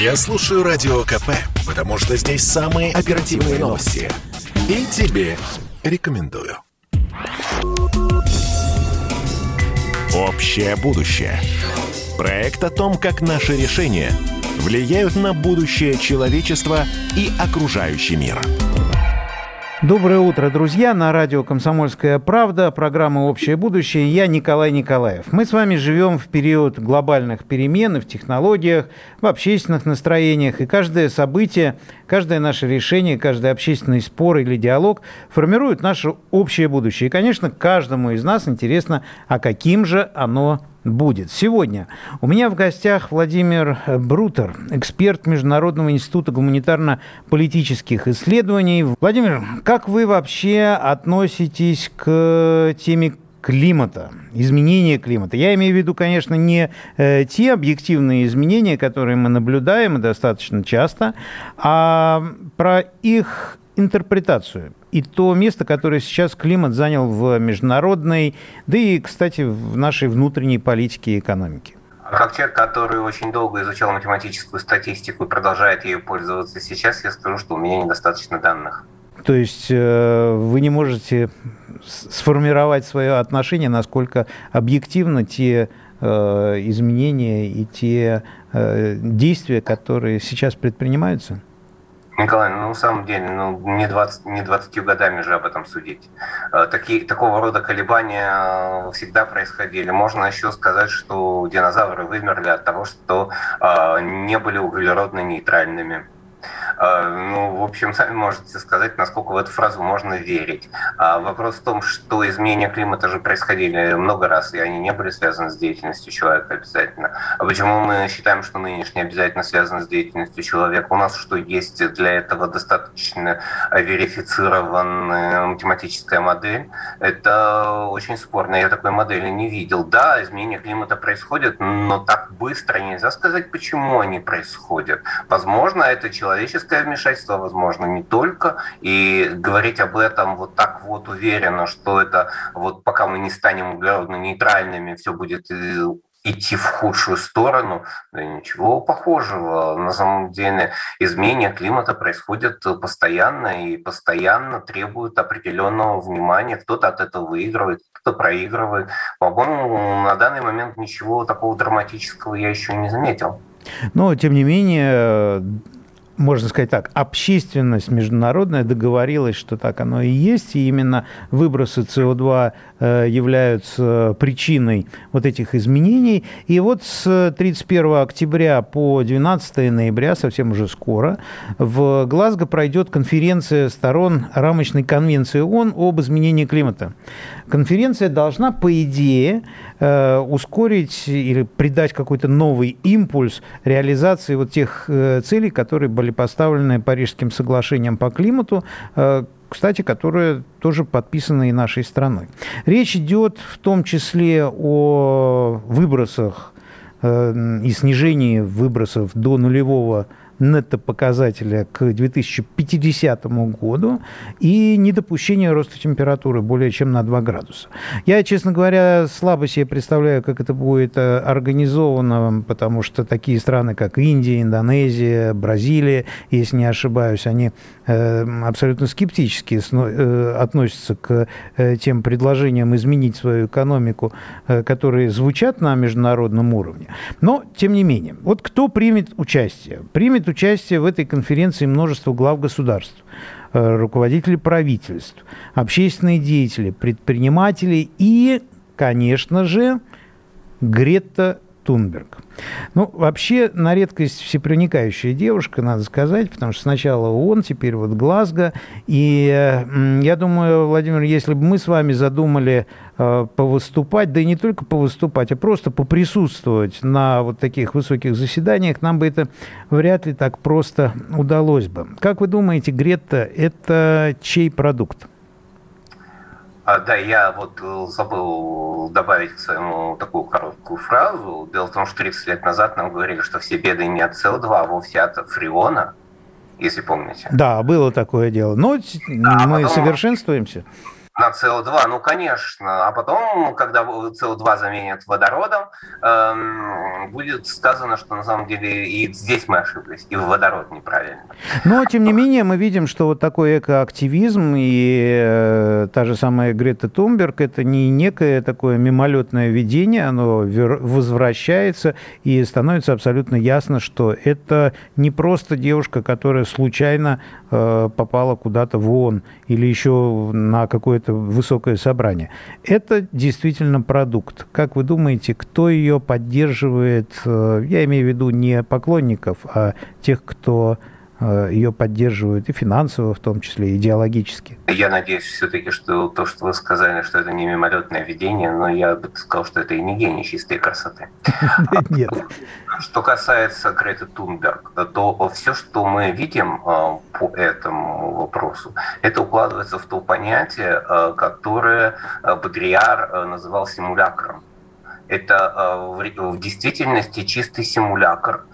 Я слушаю Радио КП, потому что здесь самые оперативные новости. И тебе рекомендую. Общее будущее. Проект о том, как наши решения влияют на будущее человечества и окружающий мир. Доброе утро, друзья. На радио «Комсомольская правда», программа «Общее будущее». Я Николай Николаев. Мы с вами живем в период глобальных перемен в технологиях, в общественных настроениях. И каждое событие, каждое наше решение, каждый общественный спор или диалог формирует наше общее будущее. И, конечно, каждому из нас интересно, а каким же оно будет. Сегодня у меня в гостях Владимир Брутер, эксперт Международного института гуманитарно-политических исследований. Владимир, как вы вообще относитесь к теме климата, изменения климата. Я имею в виду, конечно, не э, те объективные изменения, которые мы наблюдаем достаточно часто, а про их интерпретацию и то место, которое сейчас климат занял в международной, да и, кстати, в нашей внутренней политике и экономике. Как человек, который очень долго изучал математическую статистику и продолжает ею пользоваться сейчас, я скажу, что у меня недостаточно данных. То есть э, вы не можете сформировать свое отношение, насколько объективно те э, изменения и те э, действия, которые сейчас предпринимаются? Николай, ну, на самом деле, ну, не, 20, не 20 годами же об этом судить. Э, такие, такого рода колебания э, всегда происходили. Можно еще сказать, что динозавры вымерли от того, что э, не были углеродно-нейтральными. А, ну, в общем, сами можете сказать, насколько в эту фразу можно верить. А вопрос в том, что изменения климата же происходили много раз, и они не были связаны с деятельностью человека обязательно. А почему мы считаем, что нынешние обязательно связаны с деятельностью человека? У нас что есть для этого достаточно верифицированная математическая модель? Это очень спорно. Я такой модели не видел. Да, изменения климата происходят, но так быстро нельзя сказать, почему они происходят. Возможно, это человеческое вмешательство, возможно, не только, и говорить об этом вот так вот уверенно, что это вот пока мы не станем углеродно-нейтральными, все будет э, идти в худшую сторону, да ничего похожего. На самом деле изменения климата происходят постоянно и постоянно требуют определенного внимания. Кто-то от этого выигрывает, кто-то проигрывает. По-моему, на данный момент ничего такого драматического я еще не заметил. Но, тем не менее, можно сказать так, общественность международная договорилась, что так оно и есть, и именно выбросы СО2 э, являются причиной вот этих изменений. И вот с 31 октября по 12 ноября, совсем уже скоро, в Глазго пройдет конференция сторон рамочной конвенции ООН об изменении климата. Конференция должна, по идее, э, ускорить или придать какой-то новый импульс реализации вот тех э, целей, которые были поставлены Парижским соглашением по климату, э, кстати, которые тоже подписаны и нашей страной. Речь идет в том числе о выбросах и снижении выбросов до нулевого нетто-показателя к 2050 году и недопущение роста температуры более чем на 2 градуса. Я, честно говоря, слабо себе представляю, как это будет э, организовано, потому что такие страны, как Индия, Индонезия, Бразилия, если не ошибаюсь, они э, абсолютно скептически э, относятся к тем предложениям изменить свою экономику, которые звучат на международном уровне. Но, тем не менее, вот кто примет участие? Примет участие в этой конференции множество глав государств, э, руководители правительств, общественные деятели, предприниматели и, конечно же, Грета Тунберг. Ну, вообще, на редкость всепроникающая девушка, надо сказать, потому что сначала ООН, теперь вот Глазго. И я думаю, Владимир, если бы мы с вами задумали э, повыступать, да и не только повыступать, а просто поприсутствовать на вот таких высоких заседаниях, нам бы это вряд ли так просто удалось бы. Как вы думаете, Грета, это чей продукт? А, да, я вот э, забыл добавить к своему такую короткую фразу. Дело в том, что 30 лет назад нам говорили, что все беды не от СО2, а вовсе от фреона, если помните. Да, было такое дело. Но а мы потом... совершенствуемся. На СО2, ну, конечно. А потом, когда СО2 заменят водородом, эм, будет сказано, что на самом деле и здесь мы ошиблись, и водород неправильно. Но, тем не менее, мы видим, что вот такой экоактивизм и э, та же самая Грета Тунберг, это не некое такое мимолетное видение, оно возвращается, и становится абсолютно ясно, что это не просто девушка, которая случайно э, попала куда-то в ООН или еще на какое-то это высокое собрание. Это действительно продукт. Как вы думаете, кто ее поддерживает? Э, я имею в виду не поклонников, а тех, кто ее поддерживают и финансово, в том числе, и идеологически. Я надеюсь все-таки, что то, что вы сказали, что это не мимолетное видение, но я бы сказал, что это и не гений чистой красоты. Нет. Что касается Греты Тунберг, то все, что мы видим а, по этому вопросу, это укладывается в то понятие, а, которое Бодриар называл симулякром. Это в действительности чистый симулякр.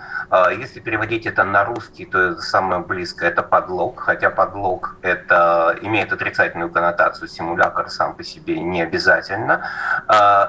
Если переводить это на русский, то самое близкое это подлог, хотя подлог это имеет отрицательную коннотацию, симулякр сам по себе не обязательно.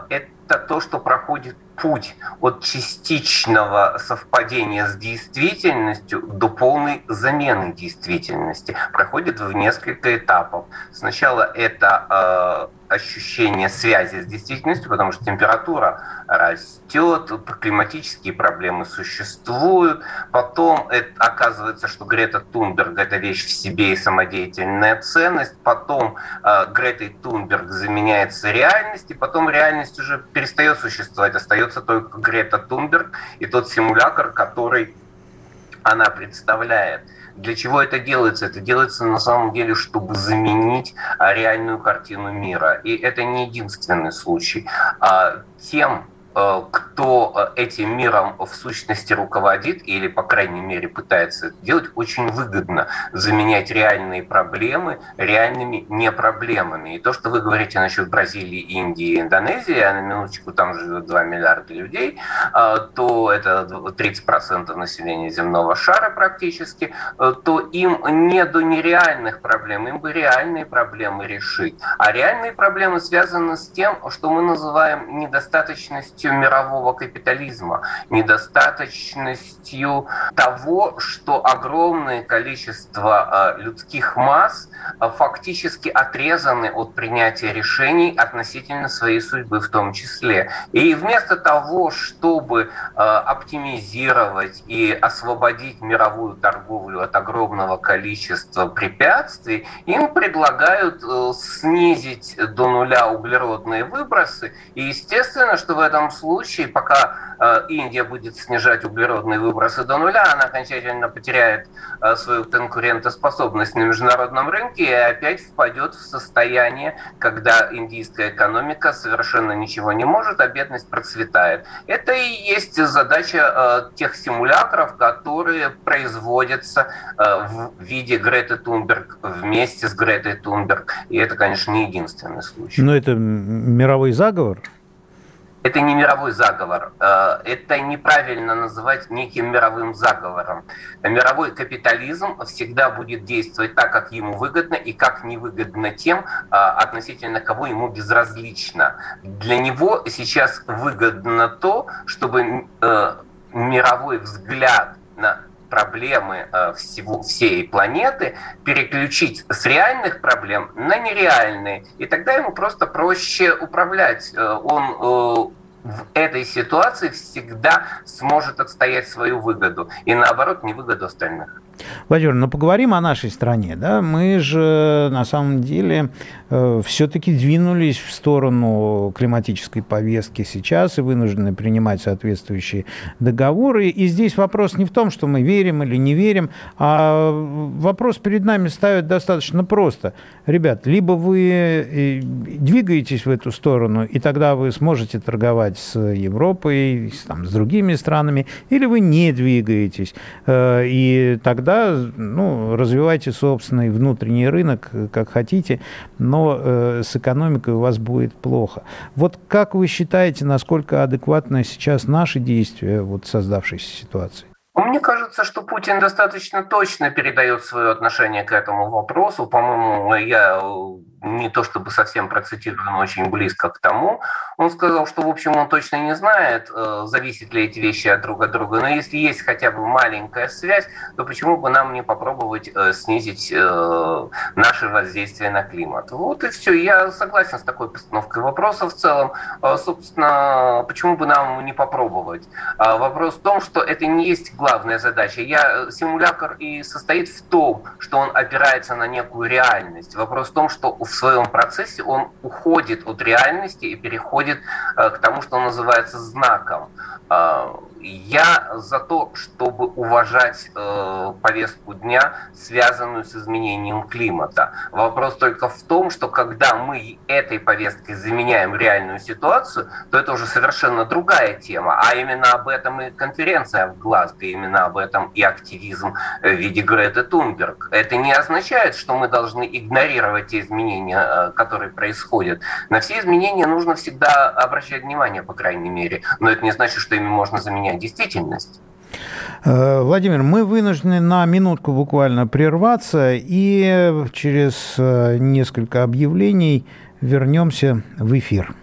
Это то, что проходит путь от частичного совпадения с действительностью до полной замены действительности проходит в несколько этапов. Сначала это э, ощущение связи с действительностью, потому что температура растет, климатические проблемы существуют. Потом это, оказывается, что Грета Тунберг – это вещь в себе и самодеятельная ценность. Потом э, Гретой Тунберг заменяется реальность, и потом реальность уже перестает существовать, остается только Грета Тунберг и тот симулятор, который она представляет. Для чего это делается? Это делается на самом деле, чтобы заменить реальную картину мира. И это не единственный случай. А тем, кто э, этим миром в сущности руководит или, по крайней мере, пытается это делать, очень выгодно заменять реальные проблемы реальными непроблемами. И то, что вы говорите насчет Бразилии, Индии, Индонезии, а на минуточку там живет 2 миллиарда людей, э, то это 30% населения земного шара практически, то им не до нереальных проблем, им бы реальные проблемы решить. А реальные проблемы связаны с тем, что мы называем недостаточностью недостаточностью мирового капитализма, недостаточностью того, что огромное количество э, людских масс э, фактически отрезаны от принятия решений относительно своей судьбы в том числе. И вместо того, чтобы э, оптимизировать и освободить мировую торговлю от огромного количества препятствий, им предлагают снизить до нуля углеродные выбросы. И естественно, что в этом случае, пока э, Индия будет снижать углеродные выбросы до нуля, она окончательно потеряет э, свою конкурентоспособность на международном рынке и опять впадет в состояние, когда индийская экономика совершенно ничего не может, а бедность процветает. Это и есть задача э, тех симуляторов, которые производятся в виде Греты Тунберг вместе с Гретой Тунберг. И это, конечно, не единственный случай. Но это мировой заговор? Это не мировой заговор. Э, это неправильно называть неким мировым заговором. Мировой капитализм всегда будет действовать так, как ему выгодно и как невыгодно тем, э, относительно кого ему безразлично. Для него сейчас выгодно то, чтобы э, мировой взгляд на проблемы всего, всей планеты переключить с реальных проблем на нереальные. И тогда ему просто проще управлять. Он в этой ситуации всегда сможет отстоять свою выгоду и наоборот не выгоду остальных. Владимир, ну поговорим о нашей стране. Да? Мы же на самом деле э, все-таки двинулись в сторону климатической повестки сейчас и вынуждены принимать соответствующие договоры. И здесь вопрос не в том, что мы верим или не верим, а вопрос перед нами ставят достаточно просто. Ребят, либо вы э, двигаетесь в эту сторону, и тогда вы сможете торговать с Европой, с, там, с другими странами, или вы не двигаетесь, э, и тогда тогда ну, развивайте собственный внутренний рынок, как хотите, но э, с экономикой у вас будет плохо. Вот как вы считаете, насколько адекватны сейчас наши действия вот, в создавшейся ситуации? Мне кажется, что Путин достаточно точно передает свое отношение к этому вопросу. По-моему, я не то чтобы совсем процитирован, очень близко к тому. Он сказал, что, в общем, он точно не знает, э, зависят ли эти вещи от друг от друга, но если есть хотя бы маленькая связь, то почему бы нам не попробовать э, снизить э, наше воздействие на климат? Вот и все. Я согласен с такой постановкой вопроса в целом. Собственно, почему бы нам не попробовать? Вопрос в том, что это не есть главная задача. Я, симулятор и состоит в том, что он опирается на некую реальность. Вопрос в том, что в своем процессе он уходит от реальности и переходит э, к тому, что называется знаком. Я за то, чтобы уважать э, повестку дня, связанную с изменением климата. Вопрос только в том, что когда мы этой повесткой заменяем реальную ситуацию, то это уже совершенно другая тема. А именно об этом и конференция в Глазго, именно об этом и активизм в виде Греты Тунберг. Это не означает, что мы должны игнорировать те изменения, э, которые происходят. На все изменения нужно всегда обращать внимание, по крайней мере. Но это не значит, что ими можно заменять действительность. Э, Владимир, мы вынуждены на минутку буквально прерваться и через э, несколько объявлений вернемся в эфир.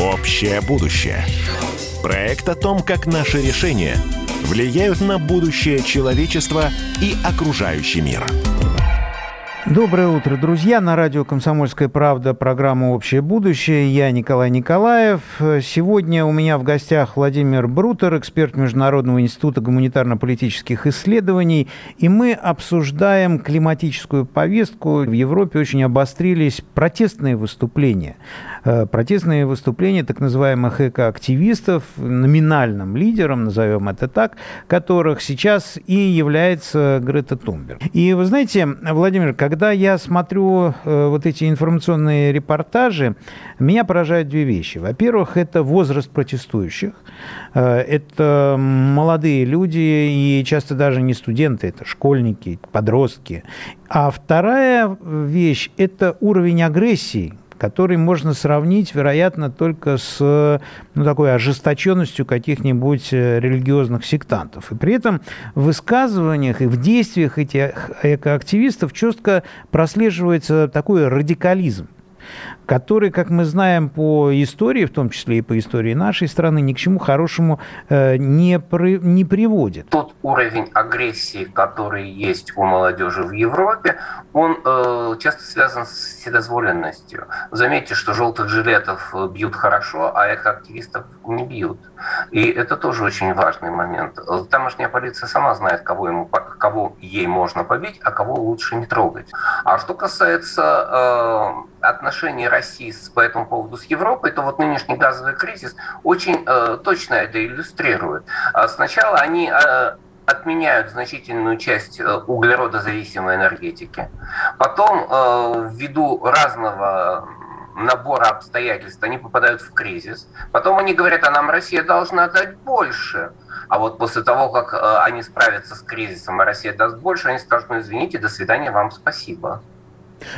Общее будущее. Проект о том, как наши решения влияют на будущее человечества и окружающий мир. Доброе утро, друзья. На радио «Комсомольская правда» программа «Общее будущее». Я Николай Николаев. Сегодня у меня в гостях Владимир Брутер, эксперт Международного института гуманитарно-политических исследований. И мы обсуждаем климатическую повестку. В Европе очень обострились протестные выступления. Э, протестные выступления так называемых экоактивистов, номинальным лидером, назовем это так, которых сейчас и является Грета Тумберг. И вы знаете, Владимир, когда когда я смотрю э, вот эти информационные репортажи, меня поражают две вещи. Во-первых, это возраст протестующих. Э, это молодые люди и часто даже не студенты, это школьники, подростки. А вторая вещь – это уровень агрессии, который можно сравнить, вероятно, только с ну, такой ожесточенностью каких-нибудь э, религиозных сектантов. И при этом в высказываниях и в действиях этих экоактивистов четко прослеживается такой радикализм который, как мы знаем по истории, в том числе и по истории нашей страны, ни к чему хорошему э, не, при, не приводит. Тот уровень агрессии, который есть у молодежи в Европе, он э, часто связан с вседозволенностью. Заметьте, что желтых жилетов бьют хорошо, а экоактивистов не бьют. И это тоже очень важный момент. Тамошняя полиция сама знает, кого, ему, кого ей можно побить, а кого лучше не трогать. А что касается э, отношений России с, по этому поводу с Европой, то вот нынешний газовый кризис очень э, точно это иллюстрирует. А сначала они э, отменяют значительную часть э, углеродозависимой энергетики. Потом, э, ввиду разного набора обстоятельств, они попадают в кризис. Потом они говорят, а нам Россия должна дать больше. А вот после того, как э, они справятся с кризисом, а Россия даст больше, они скажут, ну извините, до свидания, вам спасибо.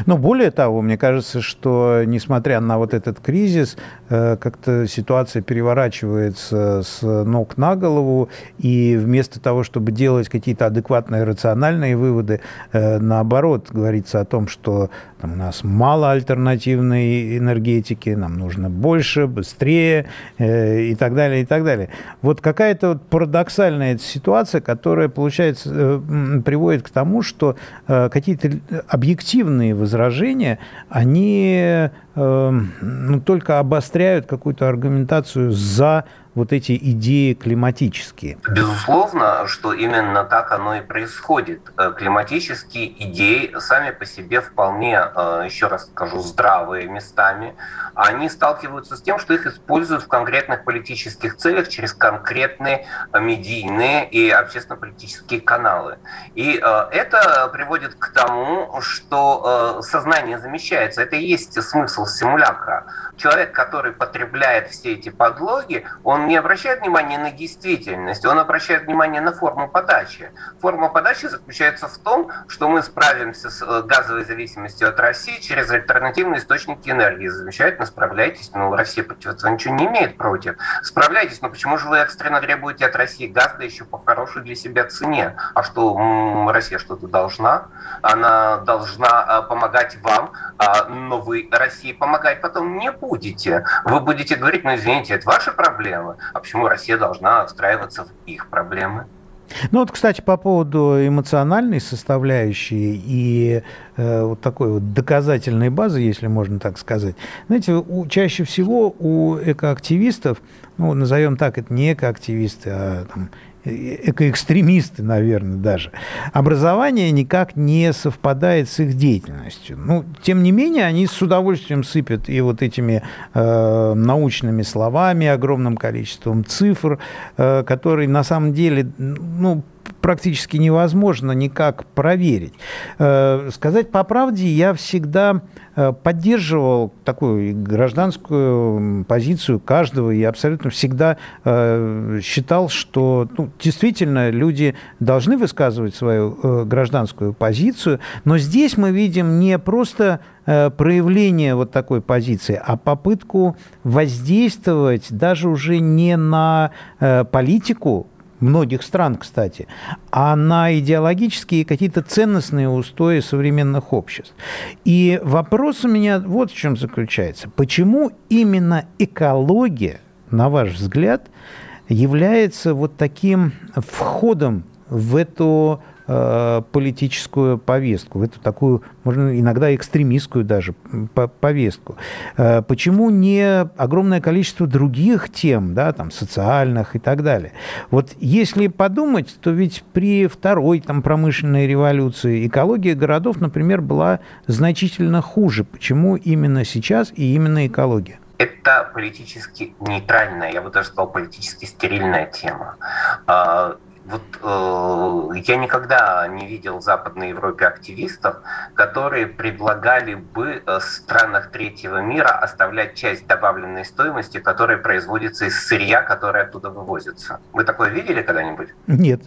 Но более того, мне кажется, что несмотря на вот этот кризис, как-то ситуация переворачивается с ног на голову, и вместо того, чтобы делать какие-то адекватные, рациональные выводы, э, наоборот, говорится о том, что там, у нас мало альтернативной энергетики, нам нужно больше, быстрее э, и так далее, и так далее. Вот какая-то вот парадоксальная ситуация, которая, получается, приводит к тому, что какие-то объективные возражения, они э, ну, только обостряют какую-то аргументацию за вот эти идеи климатические? Безусловно, что именно так оно и происходит. Э, климатические идеи сами по себе вполне, э, еще раз скажу, здравые местами. Они сталкиваются с тем, что их используют в конкретных политических целях через конкретные медийные и общественно-политические каналы. И э, это приводит к тому, что сознание замещается. Это и есть смысл симулякра. Человек, который потребляет все эти подлоги, он не обращает внимания на действительность, он обращает внимание на форму подачи. Форма подачи заключается в том, что мы справимся с э, газовой зависимостью от России через альтернативные источники энергии. Замечательно, справляйтесь. Ну, Россия против ничего не имеет против. Справляйтесь, но почему же вы экстренно требуете от России газ, да еще по хорошей для себя цене? А что, Россия что-то должна? Она должна э, помогать вам, а, но вы России помогать потом не будете. Вы будете говорить, ну, извините, это ваши проблемы. А почему Россия должна встраиваться в их проблемы? Ну вот, кстати, по поводу эмоциональной составляющей и э, вот такой вот доказательной базы, если можно так сказать. Знаете, у, чаще всего у экоактивистов, ну, назовем так, это не экоактивисты, а там, экоэкстремисты, наверное, даже, образование никак не совпадает с их деятельностью. Ну, тем не менее, они с удовольствием сыпят и вот этими э, научными словами, огромным количеством цифр, э, которые на самом деле, ну, практически невозможно никак проверить. Э, сказать по правде, я всегда э, поддерживал такую гражданскую позицию каждого и абсолютно всегда э, считал, что ну, действительно люди должны высказывать свою гражданскую позицию, но здесь мы видим не просто проявление вот такой позиции, а попытку воздействовать даже уже не на политику многих стран, кстати, а на идеологические какие-то ценностные устои современных обществ. И вопрос у меня вот в чем заключается. Почему именно экология, на ваш взгляд, является вот таким входом в эту политическую повестку, в эту такую, можно иногда экстремистскую даже повестку. Э, почему не огромное количество других тем, да, там, социальных и так далее? Вот если подумать, то ведь при второй там, промышленной революции экология городов, например, была значительно хуже. Почему именно сейчас и именно экология? это политически нейтральная, я бы даже сказал, политически стерильная тема. Вот э, я никогда не видел в Западной Европе активистов, которые предлагали бы э, в странах третьего мира оставлять часть добавленной стоимости, которая производится из сырья, которое оттуда вывозится. Вы такое видели когда-нибудь? Нет.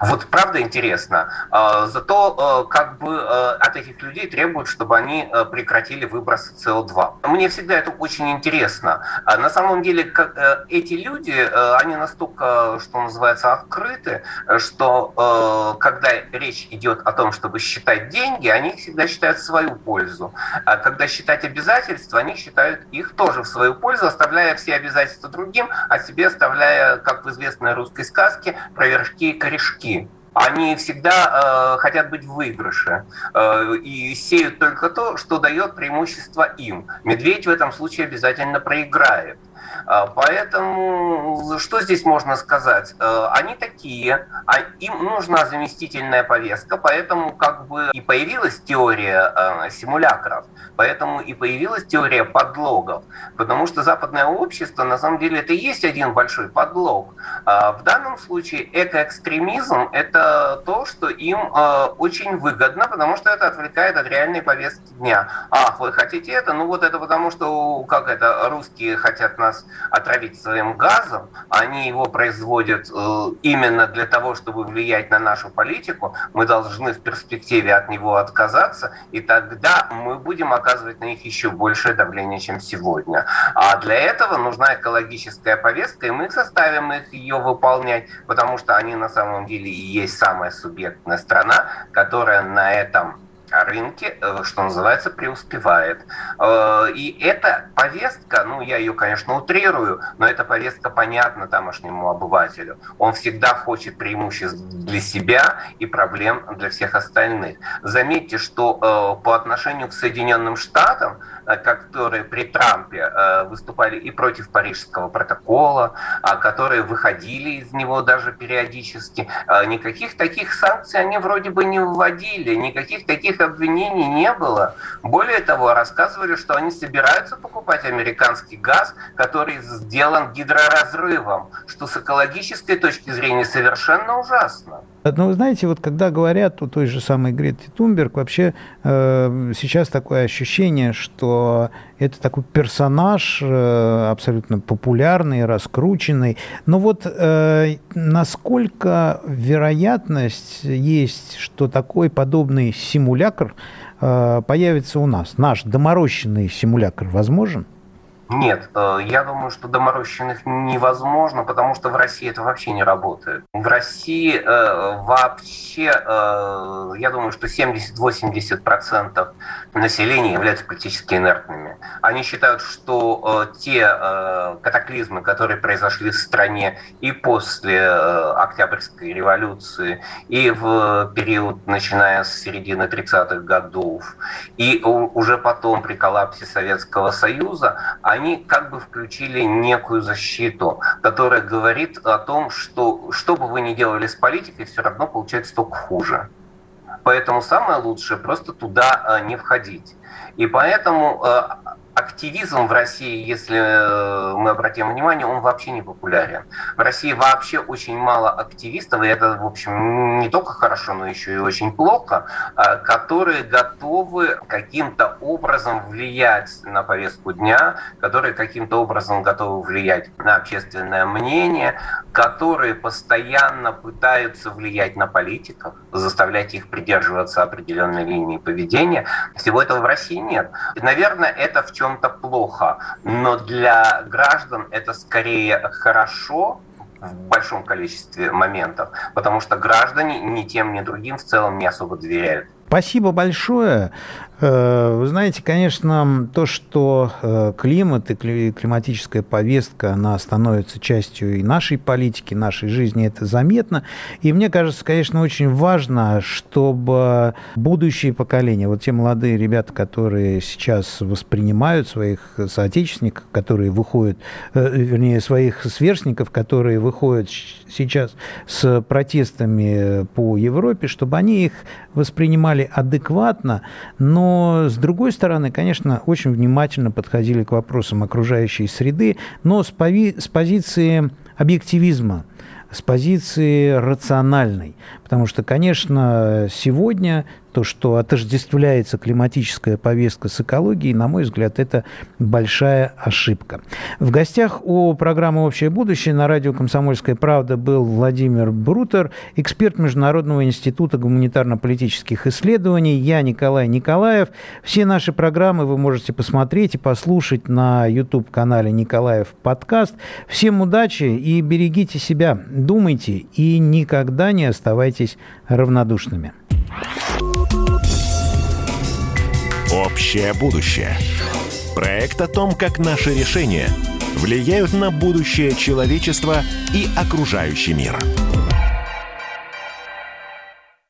Вот правда интересно. А, зато а, как бы а, от этих людей требуют, чтобы они прекратили выбросы СО2. Мне всегда это очень интересно. На самом деле как, э, эти люди, э, они настолько, что называется, открыты, что когда речь идет о том, чтобы считать деньги, они всегда считают свою пользу. А когда считать обязательства, они считают их тоже в свою пользу, оставляя все обязательства другим, а себе оставляя, как в известной русской сказке, про вершки и корешки вершки. Они всегда э, хотят быть в выигрыше э, и сеют только то, что дает преимущество им. Медведь в этом случае обязательно проиграет. А, поэтому что здесь можно сказать? Э, они такие, а им нужна заместительная повестка, поэтому как бы и появилась теория э, симулякров, поэтому и появилась теория подлогов, потому что западное общество на самом деле это и есть один большой подлог. А, в данном случае экоэкстремизм – это то, что им э, очень выгодно, потому что это отвлекает от реальной повестки дня. Ах, вы хотите это? Ну вот это потому, что как это русские хотят нас отравить своим газом, они его производят э, именно для того, чтобы влиять на нашу политику, мы должны в перспективе от него отказаться, и тогда мы будем оказывать на них еще большее давление, чем сегодня. А для этого нужна экологическая повестка, и мы составим их ее выполнять, потому что они на самом деле и есть самая субъектная страна, которая на этом рынке, э, что называется, преуспевает. Э, и эта повестка, ну, я ее, конечно, утрирую, но эта повестка понятна тамошнему обывателю. Он всегда хочет преимуществ для себя и проблем для всех остальных. Заметьте, что э, по отношению к Соединенным Штатам, которые при Трампе выступали и против Парижского протокола, а которые выходили из него даже периодически, никаких таких санкций они вроде бы не вводили, никаких таких обвинений не было. Более того, рассказывали, что они собираются покупать американский газ, который сделан гидроразрывом, что с экологической точки зрения совершенно ужасно. Но вы знаете, вот когда говорят о той же самой Грете Тунберг, вообще э, сейчас такое ощущение, что это такой персонаж э, абсолютно популярный, раскрученный. Но вот э, насколько вероятность есть, что такой подобный симулятор э, появится у нас? Наш доморощенный симулятор возможен? Нет, э, я думаю, что доморощенных невозможно, потому что в России это вообще не работает. В России э, вообще, э, я думаю, что 70-80% населения являются политически инертными. Они считают, что те катаклизмы, которые произошли в стране и после Октябрьской революции, и в период, начиная с середины 30-х годов, и уже потом при коллапсе Советского Союза, они они как бы включили некую защиту, которая говорит о том, что что бы вы ни делали с политикой, все равно получается только хуже. Поэтому самое лучшее просто туда э, не входить. И поэтому э, активизм в России, если э, мы обратим внимание, он вообще не популярен. В России вообще очень мало активистов, и это, в общем, не только хорошо, но еще и очень плохо, э, которые готовы каким-то образом влиять на повестку дня, которые каким-то образом готовы влиять на общественное мнение, которые постоянно пытаются влиять на политиков, заставлять их придерживаться определенной линии поведения. Всего этого в России нет. Наверное, это в чем чем-то плохо, но для граждан это скорее хорошо, в большом количестве моментов, потому что граждане ни тем, ни другим в целом не особо доверяют. Спасибо большое. Э, вы знаете, конечно, то, что э, климат и климатическая повестка, она становится частью и нашей политики, нашей жизни, это заметно. И мне кажется, конечно, очень важно, чтобы будущие поколения, вот те молодые ребята, которые сейчас воспринимают своих соотечественников, которые выходят, э, вернее, своих сверстников, которые выходят сейчас с протестами по Европе, чтобы они их воспринимали адекватно, но с другой стороны, конечно, очень внимательно подходили к вопросам окружающей среды, но с, пови- с позиции объективизма, с позиции рациональной. Потому что, конечно, сегодня то, что отождествляется климатическая повестка с экологией, на мой взгляд, это большая ошибка. В гостях у программы «Общее будущее» на радио «Комсомольская правда» был Владимир Брутер, эксперт Международного института гуманитарно-политических исследований. Я Николай Николаев. Все наши программы вы можете посмотреть и послушать на YouTube-канале «Николаев подкаст». Всем удачи и берегите себя, думайте и никогда не оставайтесь равнодушными. Общее будущее. Проект о том, как наши решения влияют на будущее человечества и окружающий мир.